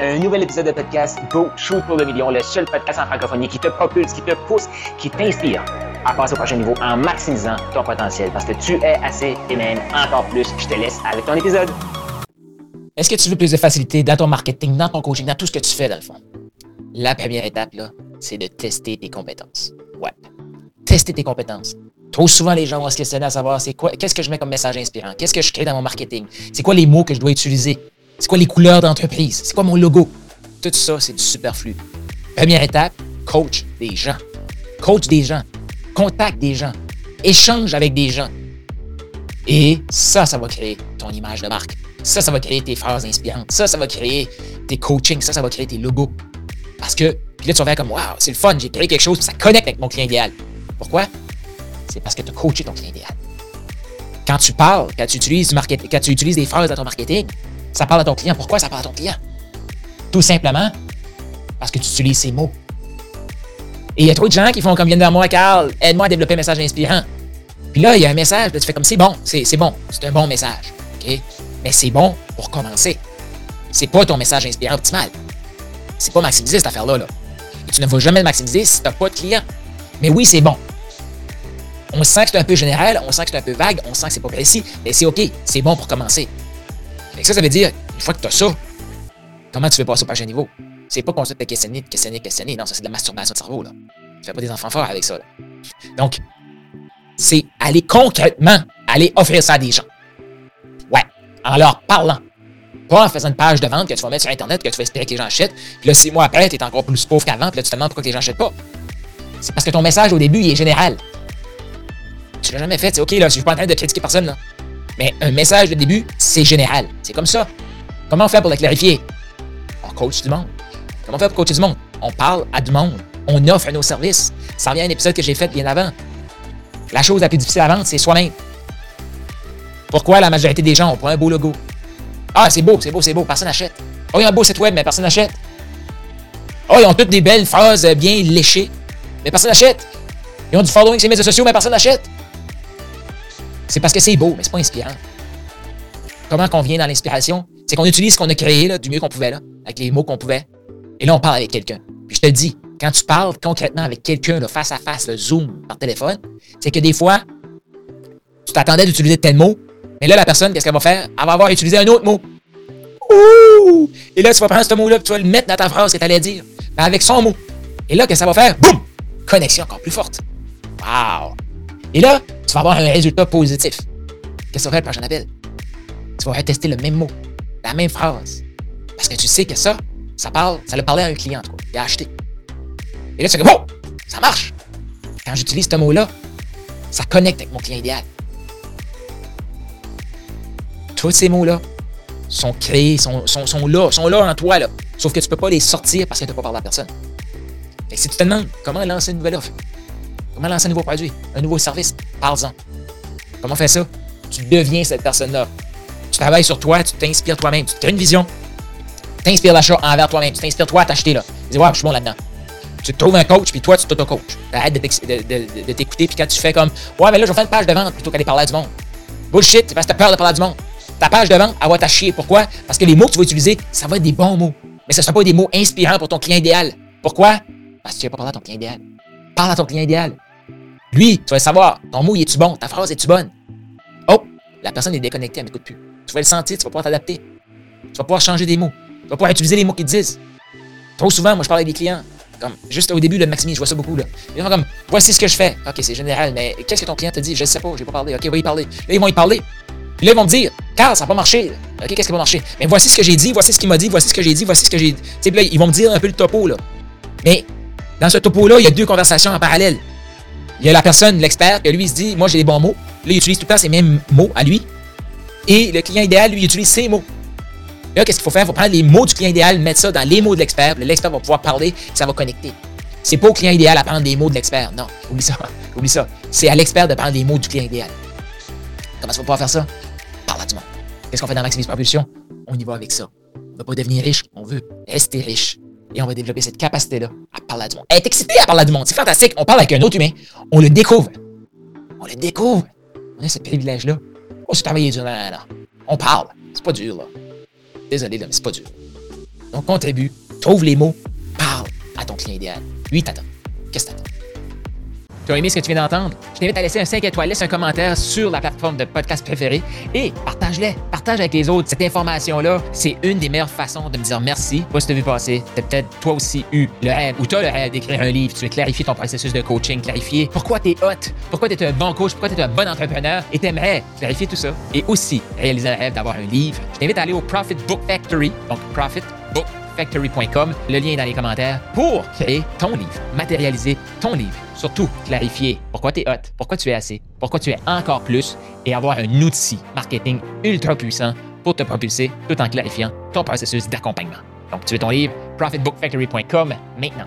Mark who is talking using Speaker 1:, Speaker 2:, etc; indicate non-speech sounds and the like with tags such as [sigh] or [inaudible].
Speaker 1: Un nouvel épisode de podcast Go Shoot pour le million, le seul podcast en francophonie qui te propulse, qui te pousse, qui t'inspire à passer au prochain niveau en maximisant ton potentiel parce que tu es assez et même encore plus. Je te laisse avec ton épisode.
Speaker 2: Est-ce que tu veux plus de facilité dans ton marketing, dans ton coaching, dans tout ce que tu fais dans le fond? La première étape, là, c'est de tester tes compétences. Ouais. Tester tes compétences. Trop souvent, les gens vont se questionner à savoir c'est quoi, qu'est-ce que je mets comme message inspirant, qu'est-ce que je crée dans mon marketing, c'est quoi les mots que je dois utiliser, c'est quoi les couleurs d'entreprise, c'est quoi mon logo? Tout ça, c'est du superflu. Première étape, coach des gens. Coach des gens. Contacte des gens. Échange avec des gens. Et ça, ça va créer ton image de marque. Ça, ça va créer tes phrases inspirantes. Ça, ça va créer tes coachings. Ça, ça va créer tes logos. Parce que, puis là, tu faire comme, waouh, c'est le fun, j'ai créé quelque chose, ça connecte avec mon client idéal. Pourquoi? C'est parce que tu as coaché ton client idéal. Quand tu parles, quand tu utilises du quand tu utilises des phrases dans ton marketing, ça parle à ton client. Pourquoi ça parle à ton client? Tout simplement parce que tu utilises ces mots. Et il y a trop de gens qui font comme viennent vers moi, Carl, aide-moi à développer un message inspirant. Puis là, il y a un message, tu fais comme c'est bon, c'est bon, c'est un bon message. Mais c'est bon pour commencer. C'est pas ton message inspirant optimal. C'est pas maximiser cette affaire-là. Là. Et tu ne vas jamais le maximiser si tu n'as pas de client. Mais oui, c'est bon. On sent que c'est un peu général, on sent que c'est un peu vague, on sent que c'est pas précis, mais c'est OK, c'est bon pour commencer. Ça, ça veut dire, une fois que tu as ça, comment tu veux passer au prochain niveau? C'est pas qu'on se te questionner, questionner, questionner. Non, ça, c'est de la masturbation de cerveau. Là. Tu fais pas des enfants forts avec ça. Là. Donc, c'est aller concrètement, aller offrir ça à des gens. Ouais, en leur parlant. Pas en faisant une page de vente que tu vas mettre sur Internet, que tu vas espérer que les gens achètent. Puis là, six mois après, tu es encore plus pauvre qu'avant. Puis là, tu te demandes pourquoi les gens n'achètent pas. C'est parce que ton message au début, il est général. Tu l'as jamais fait. C'est OK, là, je suis pas en train de critiquer personne. Là. Mais un message de début, c'est général. C'est comme ça. Comment on fait pour le clarifier? On coach du monde. Comment on fait pour coacher du monde? On parle à du monde. On offre nos services. Ça revient à un épisode que j'ai fait bien avant. La chose la plus difficile à vendre, c'est soi-même. Pourquoi la majorité des gens ont pas un beau logo? Ah, c'est beau, c'est beau, c'est beau, personne n'achète. Oh, ils ont un beau site web, mais personne n'achète. Oh, ils ont toutes des belles phrases bien léchées, mais personne n'achète. Ils ont du following sur les médias sociaux, mais personne n'achète. C'est parce que c'est beau, mais c'est pas inspirant. Comment qu'on vient dans l'inspiration? C'est qu'on utilise ce qu'on a créé là, du mieux qu'on pouvait, là, avec les mots qu'on pouvait. Et là, on parle avec quelqu'un. Puis je te dis, quand tu parles concrètement avec quelqu'un face à face, le Zoom, par téléphone, c'est que des fois, tu t'attendais d'utiliser tel mot, mais là, la personne, qu'est-ce qu'elle va faire? Elle va avoir utilisé un autre mot. Ouh! Et là, tu vas prendre ce mot-là, tu vas le mettre dans ta phrase que tu allais dire, mais avec son mot. Et là, qu'est-ce que ça va faire? Boum! Connexion encore plus forte. Wow! Et là, tu vas avoir un résultat positif. Qu'est-ce que ça va faire le prochain appel? Tu vas tester le même mot, la même phrase. Parce que tu sais que ça, ça parle, ça le parlait à un client, toi. Il a acheté. Et là, tu fais que, bon, ça marche. Quand j'utilise ce mot-là, ça connecte avec mon client idéal. Tous ces mots-là sont créés, sont, là, sont là en toi, là. Sauf que tu ne peux pas les sortir parce que tu n'as pas parlé à personne. Et si tu te demandes comment lancer une nouvelle offre, comment lancer un nouveau produit, un nouveau service, parle-en. Comment faire ça? Tu deviens cette personne-là. Tu travailles sur toi, tu t'inspires toi-même, tu crées une vision, t'inspires l'achat envers toi-même, tu t'inspires toi à t'acheter là. Tu dis, ouais, je suis bon là-dedans. Tu trouves un coach, puis toi, tu t'auto-coach. T'arrêtes de t'écouter, puis quand tu fais comme, ouais, mais là, je vais faire une page de vente plutôt qu'aller parler à du monde. Bullshit, parce que t'as peur de parler à du monde. Ta page de vente, elle va t'achier. Pourquoi? Parce que les mots que tu vas utiliser, ça va être des bons mots. Mais ce ne sera pas des mots inspirants pour ton client idéal. Pourquoi? Parce que tu n'as pas parlé à ton client idéal. Parle à ton client idéal. Lui, tu vas savoir, ton mot, il est-tu bon? Ta phrase, est-tu bonne? Oh, la personne est déconnectée, elle m'écoute plus. Tu vas le sentir, tu vas pouvoir t'adapter. Tu vas pouvoir changer des mots. Tu vas pouvoir utiliser les mots qu'ils disent. Trop souvent, moi, je parle avec des clients. Comme, juste au début, le Maximi, je vois ça beaucoup. Là. Ils vont comme, voici ce que je fais. Ok, c'est général, mais qu'est-ce que ton client te dit? Je ne sais pas, je n'ai pas parlé. Ok, va y parler. Là, ils vont y parler. Puis là, ils vont me dire, Carl, ça n'a pas marché. OK, qu'est-ce qui va marcher? Mais voici ce que j'ai dit, voici ce qu'il m'a dit, voici ce que j'ai dit, voici ce que j'ai dit. Puis là, ils vont me dire un peu le topo, là. Mais dans ce topo-là, il y a deux conversations en parallèle. Il y a la personne, l'expert, que lui, se dit, moi, j'ai les bons mots. Là, il utilise tout le temps ces mêmes mots à lui. Et le client idéal, lui, il utilise ses mots. Là, qu'est-ce qu'il faut faire? Il faut prendre les mots du client idéal, mettre ça dans les mots de l'expert. L'expert va pouvoir parler, ça va connecter. C'est pas au client idéal à prendre les mots de l'expert. Non, [laughs] oublie ça. Oublie ça. C'est à l'expert de prendre les mots du client idéal. Comment tu vas pouvoir faire ça? Parle à du monde. Qu'est-ce qu'on fait dans Maximise Propulsion? On y va avec ça. On ne veut pas devenir riche, on veut rester riche. Et on va développer cette capacité-là à parler à du monde. Être excité à parler du monde. C'est fantastique. On parle avec un autre humain. On le découvre. On le découvre. On a ce privilège-là. Oh, c'est travailler dur. Non. On parle. C'est pas dur, là. Désolé, là, mais c'est pas dur. Donc, contribue, trouve les mots, parle à ton client idéal. Lui, t'attend. Qu'est-ce que t'attends? Tu as aimé ce que tu viens d'entendre? Je t'invite à laisser un 5 étoiles, laisse un commentaire sur la plateforme de podcast préférée et partage-les. Partage avec les autres. Cette information-là, c'est une des meilleures façons de me dire merci. Pas si tu as vu passer. Tu peut-être toi aussi eu le rêve ou tu as le rêve d'écrire un livre. Tu veux clarifier ton processus de coaching, clarifier pourquoi tu es hot, pourquoi tu es un bon coach, pourquoi tu es un bon entrepreneur et tu aimerais clarifier tout ça. Et aussi réaliser le rêve d'avoir un livre. Je t'invite à aller au Profit Book Factory, donc Profit Book factory.com. Le lien est dans les commentaires pour créer ton livre, matérialiser ton livre. Surtout, clarifier pourquoi tu es hot, pourquoi tu es assez, pourquoi tu es encore plus et avoir un outil marketing ultra puissant pour te propulser tout en clarifiant ton processus d'accompagnement. Donc, tu veux ton livre, profitbookfactory.com maintenant.